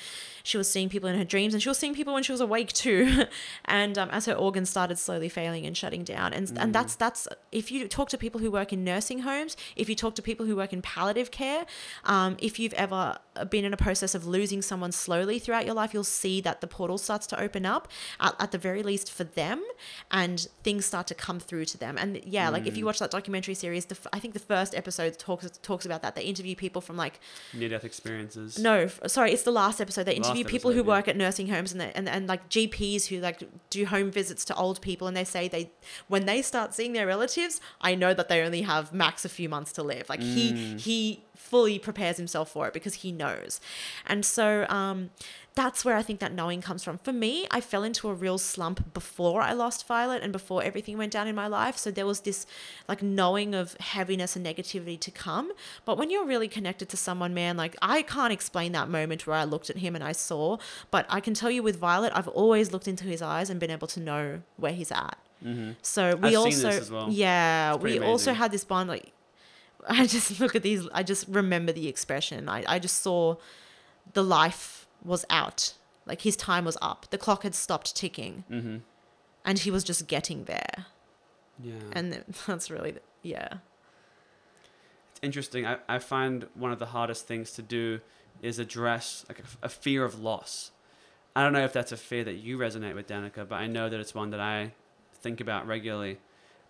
S2: she was seeing people in her dreams and she was seeing people when she was awake too. [LAUGHS] And um, as her organs started slowly failing and shutting down. And and that's that's if you talk to people who work in nursing homes if you talk to people who work in palliative care um, if you've ever been in a process of losing someone slowly throughout your life you'll see that the portal starts to open up at, at the very least for them and things start to come through to them. And yeah like if you watch that documentary series the, f- i think the first episode talks talks about that they interview people from like
S1: Near-death experiences.
S2: no, sorry, it's the last episode. They
S1: Last
S2: interview people who
S1: yeah.
S2: work at nursing homes and, they, and and like GPs who like do home visits to old people, and they say they when they start seeing their relatives, I know that they only have max a few months to live. Like he
S1: Mm.
S2: he fully prepares himself for it because he knows, and so um, that's where I think that knowing comes from. For me, I fell into a real slump before I lost Violet and before everything went down in my life. So there was this like knowing of heaviness and negativity to come. But when you're really connected to someone, man, like I can't explain that moment where I looked at him and I saw, but I can tell you with Violet, I've always looked into his eyes and been able to know where he's at.
S1: Mm-hmm.
S2: So we
S1: I've
S2: also,
S1: well.
S2: yeah, we also had this bond. Like, [LAUGHS] I just look at these. I just remember the expression. I, I just saw the life was out. Like his time was up. The clock had stopped ticking,
S1: Mm-hmm.
S2: and he was just getting there.
S1: Yeah.
S2: And [LAUGHS] that's really, the, yeah,
S1: It's interesting. I, I find one of the hardest things to do is address like a, a fear of loss. I don't know if that's a fear that you resonate with, Danica, but I know that it's one that I think about regularly.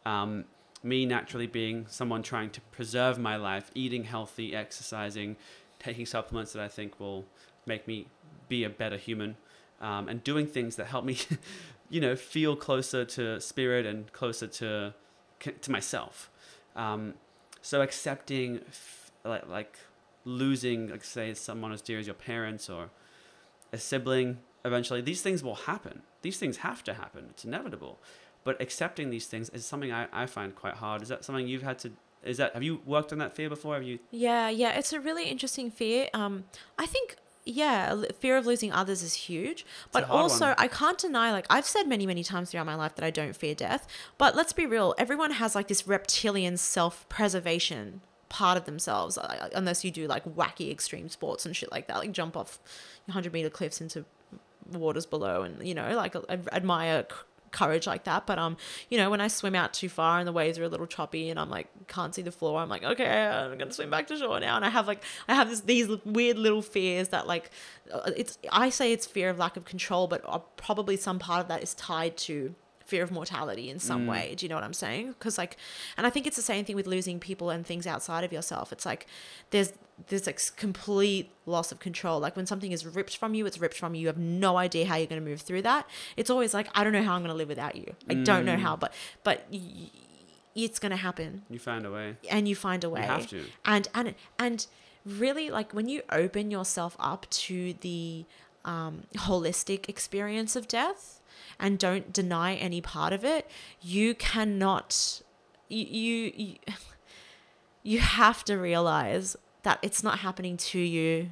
S1: Um, me naturally being someone trying to preserve my life, eating healthy, exercising, taking supplements that I think will make me be a better human, um, and doing things that help me, [LAUGHS] you know, feel closer to spirit and closer to to myself. Um, so accepting, f- like, like losing, like say, someone as dear as your parents or a sibling. Eventually, these things will happen. These things have to happen. It's inevitable. But accepting these things is something I, I find quite hard. Is that something you've had to? Is that have you worked on that fear before? Have you?
S2: Yeah, yeah, it's a really interesting fear. Um, I think yeah, fear of losing others is huge. But also,
S1: one.
S2: I can't deny, like, I've said many, many times throughout my life that I don't fear death. But let's be real, everyone has like this reptilian self preservation part of themselves, uh, unless you do like wacky extreme sports and shit like that, like jump off 100 meter cliffs into waters below and, you know, like, I admire courage like that but um you know when i swim out too far and the waves are a little choppy and i'm like can't see the floor i'm like okay i'm gonna swim back to shore now. And i have like i have this these weird little fears that like uh, it's i say it's fear of lack of control but uh, probably some part of that is tied to fear of mortality in some way. Do you know what i'm saying? Because like and i think it's the same thing with losing people and things outside of yourself. It's like there's there's like complete loss of control. Like when something is ripped from you it's ripped from you. You have no idea how you're going to move through that. It's always like i don't know how i'm going to live without you. I don't know how but but y- it's going to happen.
S1: You find a way.
S2: and you find a way.
S1: You have to.
S2: and and and really like when you open yourself up to the um, holistic experience of death and don't deny any part of it you cannot you you [LAUGHS] you, have to realize that it's not happening to you.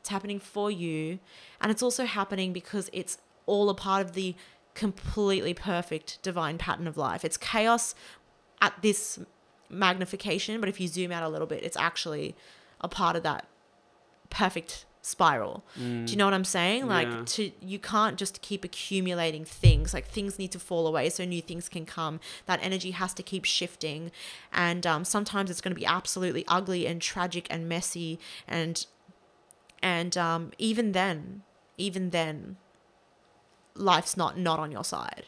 S2: It's happening for you. And it's also happening because it's all a part of the completely perfect divine pattern of life. It's chaos at this magnification, but if you zoom out a little bit, it's actually a part of that perfect spiral. Do you know what I'm saying? Like
S1: Yeah.
S2: to you can't just keep accumulating things. Like things need to fall away so new things can come. That energy has to keep shifting, and um, sometimes it's going to be absolutely ugly and tragic and messy, and and um, even then, even then, life's not not on your side.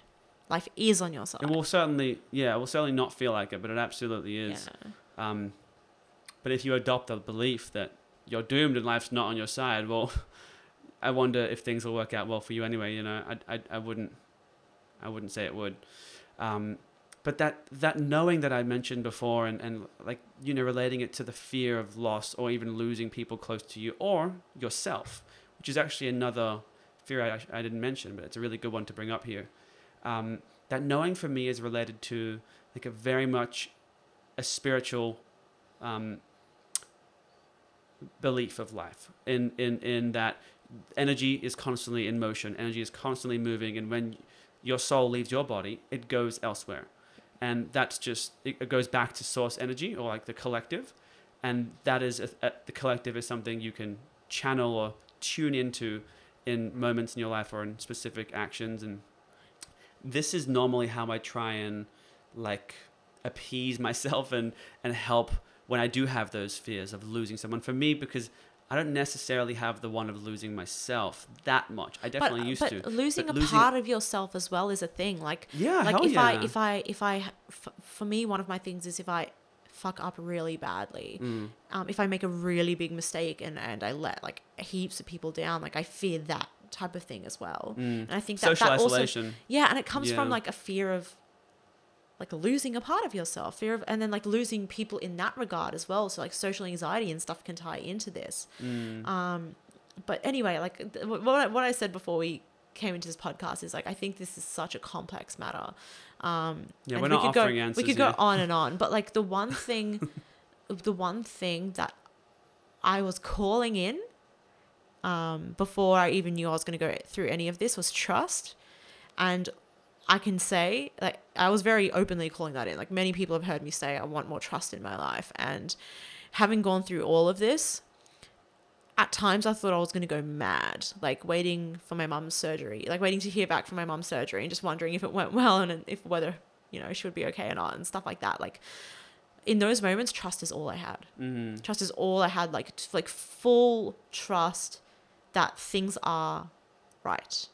S2: Life is on your side.
S1: It will certainly, yeah, it will certainly not feel like it, but it absolutely is.
S2: Yeah.
S1: Um, but if you adopt the belief that you're doomed and life's not on your side, well, [LAUGHS] I wonder if things will work out well for you anyway. You know, I, I, I wouldn't, I wouldn't say it would. Um, but that that knowing that I mentioned before, and, and like you know, relating it to the fear of loss or even losing people close to you or yourself, which is actually another fear I, I didn't mention, but it's a really good one to bring up here. Um, that knowing for me is related to like a very much a spiritual um, belief of life in, in, in that energy is constantly in motion energy is constantly moving and when your soul leaves your body it goes elsewhere. And that's just it, goes back to source energy or like the collective and that is a, a, the collective is something you can channel or tune into in moments in your life or in specific actions and this is normally how I try and like appease [LAUGHS] myself and and help when I do have those fears of losing someone. For me, because I don't necessarily have the one of losing myself that much. I definitely
S2: but,
S1: used
S2: but
S1: to.
S2: losing
S1: But
S2: a
S1: losing-
S2: part of yourself as well is a thing. Like
S1: Yeah,
S2: like if I if I if I f- for me one of my things is if I fuck up really badly,
S1: Mm.
S2: um, if I make a really big mistake and and I let like heaps of people down, like I fear that type of thing as well. And I think that
S1: Social
S2: that also
S1: isolation.
S2: yeah, and it comes from like a fear of like losing a part of yourself, fear of, and then like losing people in that regard as well. So like social anxiety and stuff can tie into this.
S1: Mm.
S2: Um, but anyway, like th- what I, what I said before we came into this podcast is like I think this is such a complex matter. Um,
S1: Yeah, we're
S2: we
S1: not
S2: could go,
S1: offering
S2: We
S1: answers
S2: could go on and on, [LAUGHS] but like the one thing, the one thing that I was calling in um, before I even knew I was going to go through any of this was trust. And I can say, like, I was very openly calling that in. Like, many people have heard me say, I want more trust in my life. And having gone through all of this, at times I thought I was going to go mad, like waiting for my mum's surgery, like waiting to hear back from my mum's surgery and just wondering if it went well and if whether, you know, she would be okay or not and stuff like that. Like, in those moments, trust is all I had.
S1: Mm.
S2: Trust is all I had, like like full trust that things are right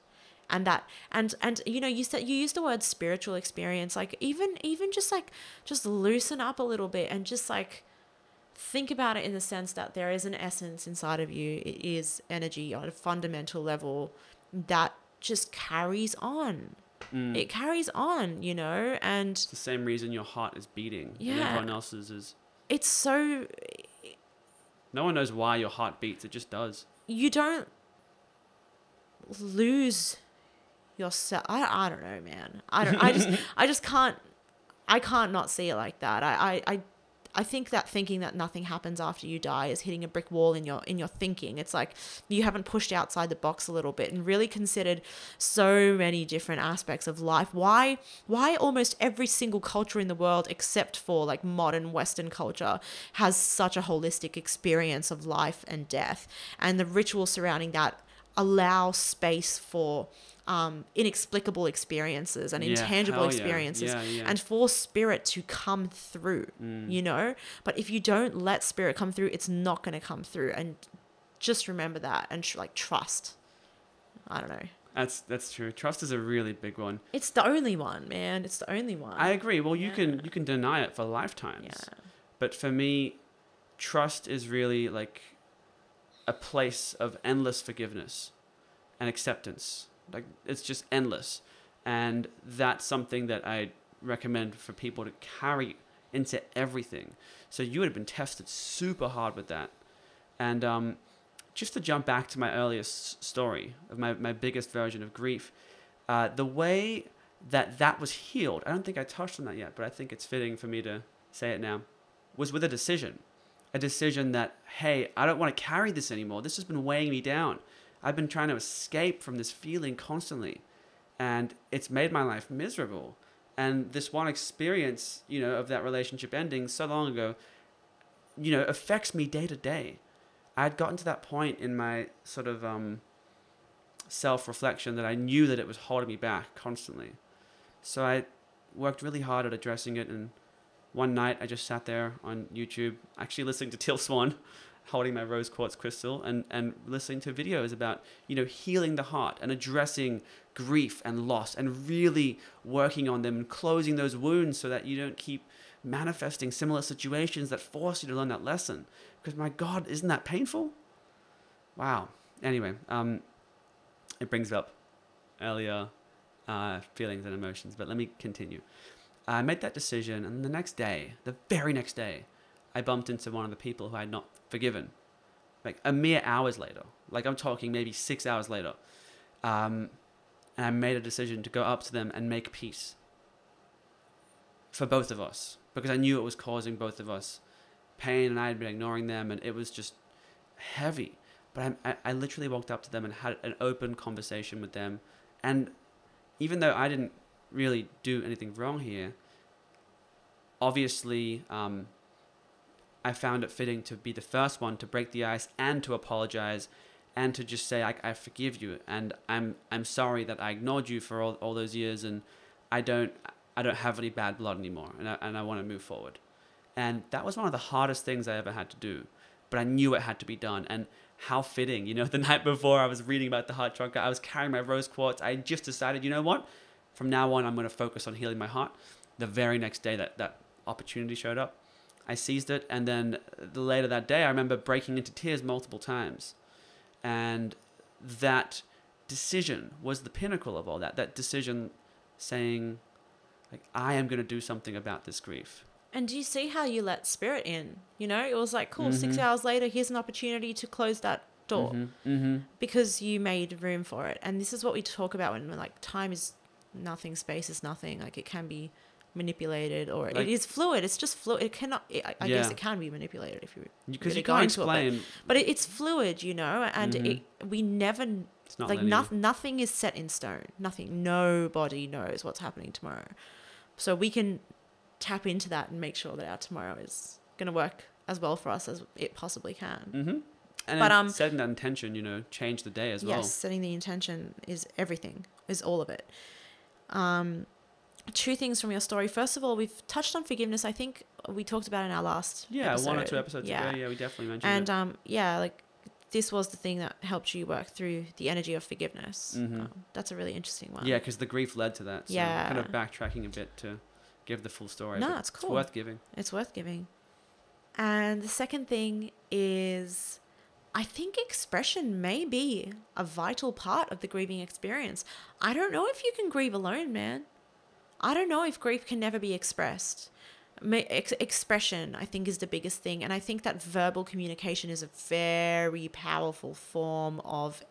S2: and that and and you know you said you used the word spiritual experience like even even just like just loosen up a little bit and just like think about it in the sense that there is an essence inside of you it is energy on a fundamental level that just carries on
S1: Mm.
S2: it carries on you know and
S1: It's the same reason your heart is beating. And
S2: Yeah.
S1: everyone else's is.
S2: it's so
S1: No one knows why your heart beats. It just does.
S2: you don't lose yourself I, I don't know man. I don't i just [LAUGHS] i just can't i can't not see it like that. I, I i i think that thinking that nothing happens after you die is hitting a brick wall in your in your thinking. It's like you haven't pushed outside the box a little bit and really considered so many different aspects of life. Why why almost every single culture in the world except for like modern western culture has such a holistic experience of life and death? And the rituals surrounding that allow space for um, inexplicable experiences and
S1: Yeah,
S2: intangible experiences
S1: Yeah, yeah.
S2: and for spirit to come through
S1: Mm.
S2: you know but if you don't let spirit come through it's not going to come through and just remember that and tr- like trust i don't know
S1: That's that's true. Trust is a really big one.
S2: it's the only one man it's the only one
S1: I agree. Well, you can you can deny it for lifetimes.
S2: yeah
S1: But for me, trust is really like a place of endless forgiveness and acceptance. Like it's just endless. And that's something that I recommend for people to carry into everything. So you would have been tested super hard with that. And um, just to jump back to my earliest story of my, my biggest version of grief, uh, the way that that was healed, I don't think I touched on that yet, but I think it's fitting for me to say it now, was with a decision. A decision that, hey, I don't want to carry this anymore. This has been weighing me down. I've been trying to escape from this feeling constantly, and it's made my life miserable. And this one experience, you know, of that relationship ending so long ago, you know, affects me day to day. I had gotten to that point in my sort of um, self reflection that I knew that it was holding me back constantly. So I worked really hard at addressing it. And one night I just sat there on YouTube, actually listening to Teal Swan, holding my rose quartz crystal, and, and listening to videos about, you know, healing the heart and addressing grief and loss and really working on them and closing those wounds so that you don't keep manifesting similar situations that force you to learn that lesson. Because my God, isn't that painful? Wow. Anyway, um, it brings up earlier uh, feelings and emotions, but let me continue. I made that decision, and the next day, the very next day, I bumped into one of the people who I had not forgiven. Like a mere hours later, like I'm talking maybe six hours later. Um, and I made a decision to go up to them and make peace for both of us because I knew it was causing both of us pain, and I had been ignoring them, and it was just heavy. But I, I, literally walked up to them and had an open conversation with them, and even though I didn't really do anything wrong here, obviously, um, I found it fitting to be the first one to break the ice and to apologize and to just say I, I forgive you and I'm I'm sorry that I ignored you for all, all those years and I don't I don't have any bad blood anymore and I, and I want to move forward. And that was one of the hardest things I ever had to do, but I knew it had to be done and how fitting, you know, [LAUGHS] the night before I was reading about the heart chakra, I was carrying my rose quartz. I just decided, you know what? From now on I'm going to focus on healing my heart. The very next day that that opportunity showed up, I seized it and then the later that day I remember breaking into tears multiple times and that decision was the pinnacle of all that that decision saying like i am going to do something about this grief
S2: And do you see how you let spirit in? You know, it was like, cool, six
S1: Mhm.
S2: hours later, here's an opportunity to close that door
S1: mm-hmm.
S2: because you made room for it. And this is what we talk about when we're like, time is nothing, space is nothing. Like, it can be manipulated or
S1: Like-
S2: it is fluid. It's just fluid. It cannot, I, I guess it can be manipulated if you,
S1: because
S2: really
S1: you can't
S2: into it, but-
S1: explain
S2: but it, it's fluid, you know, and
S1: Mhm.
S2: it, we never,
S1: it's not
S2: like,
S1: linear.
S2: nothing, nothing is set in stone. Nothing. Nobody knows what's happening tomorrow. So we can tap into that and make sure that our tomorrow is going to work as well for us as it possibly can.
S1: mm-hmm. and
S2: But, um,
S1: setting that intention you know change the day as well
S2: yes, setting the intention is everything, is all of it. Um, two things from your story. First of all, we've touched on forgiveness. I think we talked about in our last
S1: yeah one or two episodes
S2: yeah.
S1: ago yeah we definitely mentioned
S2: And
S1: it
S2: um, yeah, like this was the thing that helped you work through the energy of forgiveness.
S1: Mhm.
S2: Um, that's a really interesting one.
S1: Yeah, because the grief led to that. So kind of backtracking a bit to give the full story.
S2: No, it's cool.
S1: It's worth giving.
S2: It's worth giving. And the second thing is I think expression may be a vital part of the grieving experience. I don't know if you can grieve alone, man. I don't know if grief can never be expressed. Ex- expression, I think, is the biggest thing. And I think that verbal communication is a very powerful form of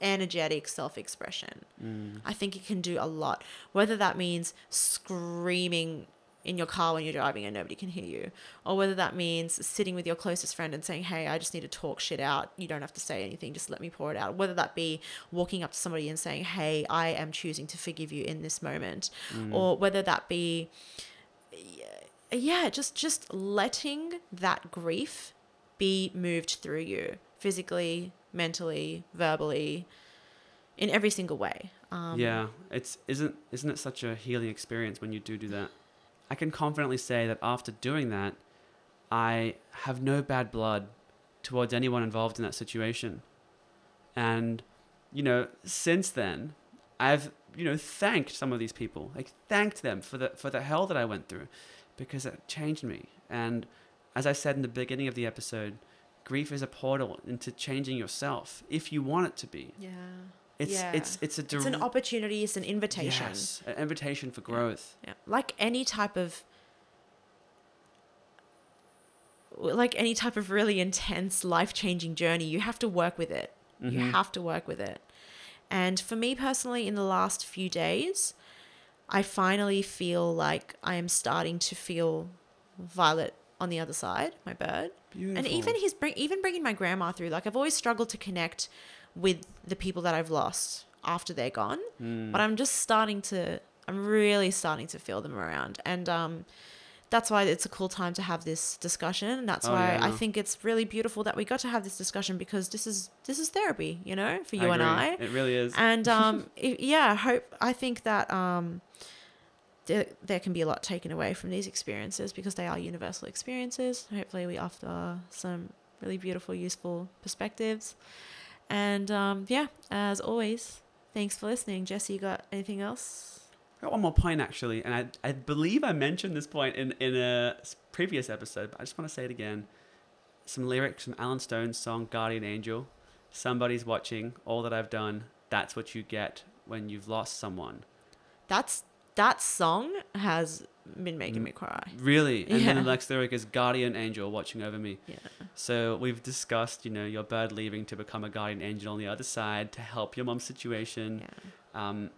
S2: energetic self expression.
S1: Mm.
S2: I think it can do a lot. Whether that means screaming in your car when you're driving and nobody can hear you, or whether that means sitting with your closest friend and saying, Hey, I just need to talk shit out. You don't have to say anything, just let me pour it out. Whether that be walking up to somebody and saying, Hey, I am choosing to forgive you in this moment,
S1: Mm.
S2: or whether that be, yeah, just just letting that grief be moved through you physically, mentally, verbally, in every single way. Um,
S1: yeah, it's isn't isn't it such a healing experience when you do do that? I can confidently say that after doing that, I have no bad blood towards anyone involved in that situation, and you know, since then, I've you know thanked some of these people, like thanked them for the for the hell that I went through, because it changed me. And as I said in the beginning of the episode, grief is a portal into changing yourself if you want it to be.
S2: Yeah.
S1: It's
S2: Yeah.
S1: it's it's a
S2: It's an opportunity, it's an invitation.
S1: Yes, an invitation for growth.
S2: Yeah. Like any type of like any type of really intense life-changing journey, you have to work with it. You
S1: Mhm.
S2: have to work with it. And for me personally in the last few days, I finally feel like I am starting to feel Violet on the other side, my bird.
S1: Beautiful.
S2: And even he's bring, even bringing my grandma through. Like I've always struggled to connect with the people that I've lost after they're gone,
S1: Mm.
S2: but I'm just starting to. I'm really starting to feel them around, and um, that's why it's a cool time to have this discussion. And that's
S1: Oh,
S2: why
S1: yeah,
S2: I think it's really beautiful that we got to have this discussion because this is this is therapy, you know, for you and. I
S1: It really is.
S2: and [LAUGHS] um, it- yeah, I hope I think that um, there, there can be a lot taken away from these experiences because they are universal experiences. Hopefully, we offer some really beautiful, useful perspectives. And um, yeah, as always, thanks for listening. Jesse, you got anything else?
S1: I got one more point actually, and I, I believe I mentioned this point in, in a s- previous episode, but I just want to say it again. Some lyrics from Alan Stone's song Guardian Angel. Somebody's watching, all that I've done, that's what you get when you've lost someone.
S2: That's that song has been making
S1: Mm.
S2: me cry.
S1: Really? And then the
S2: Yeah.
S1: next lyric is Guardian Angel watching over me.
S2: Yeah.
S1: So we've discussed, you know, your bird leaving to become a guardian angel on the other side to help your mom's situation.
S2: Yeah.
S1: um,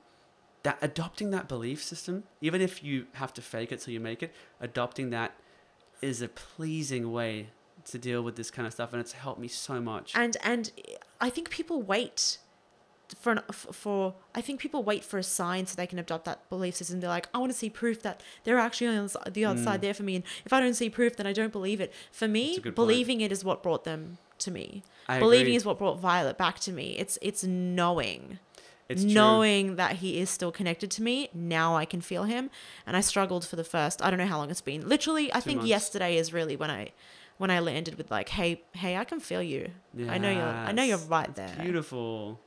S1: that adopting that belief system, even if you have to fake it till you make it, adopting that is a pleasing way to deal with this kind of stuff, and it's helped me so much.
S2: and and I think people wait for an, for I think people wait for a sign so they can adopt that belief system. They're like, I want to see proof that they're actually on the other side
S1: Mm.
S2: there for me, and if I don't see proof, then I don't believe it. For me,
S1: good point.
S2: believing it is what brought them to me.
S1: I
S2: Believing
S1: agree.
S2: is what brought Violet back to me. It's it's knowing.
S1: it's true.
S2: knowing that he is still connected to me now i can feel him and i struggled for the first i don't know how long it's been literally i
S1: Two
S2: think
S1: months.
S2: yesterday is really when i when i landed with like hey hey i can feel you i know you're i know you're right
S1: It's
S2: there
S1: Beautiful.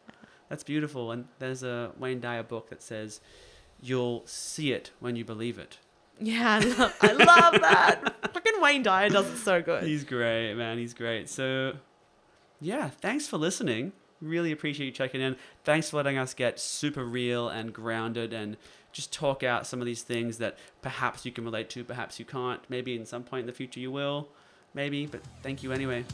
S1: That's beautiful. And there's a Wayne Dyer book that says, "You'll see it when you believe it."
S2: yeah i love, I love that [LAUGHS] fucking wayne dyer does it so good
S1: He's great, man. He's great. So, yeah, thanks for listening. Really appreciate you checking in. Thanks for letting us get super real and grounded and just talk out some of these things that perhaps you can relate to, perhaps you can't. Maybe in some point in the future you will. Maybe, but thank you anyway.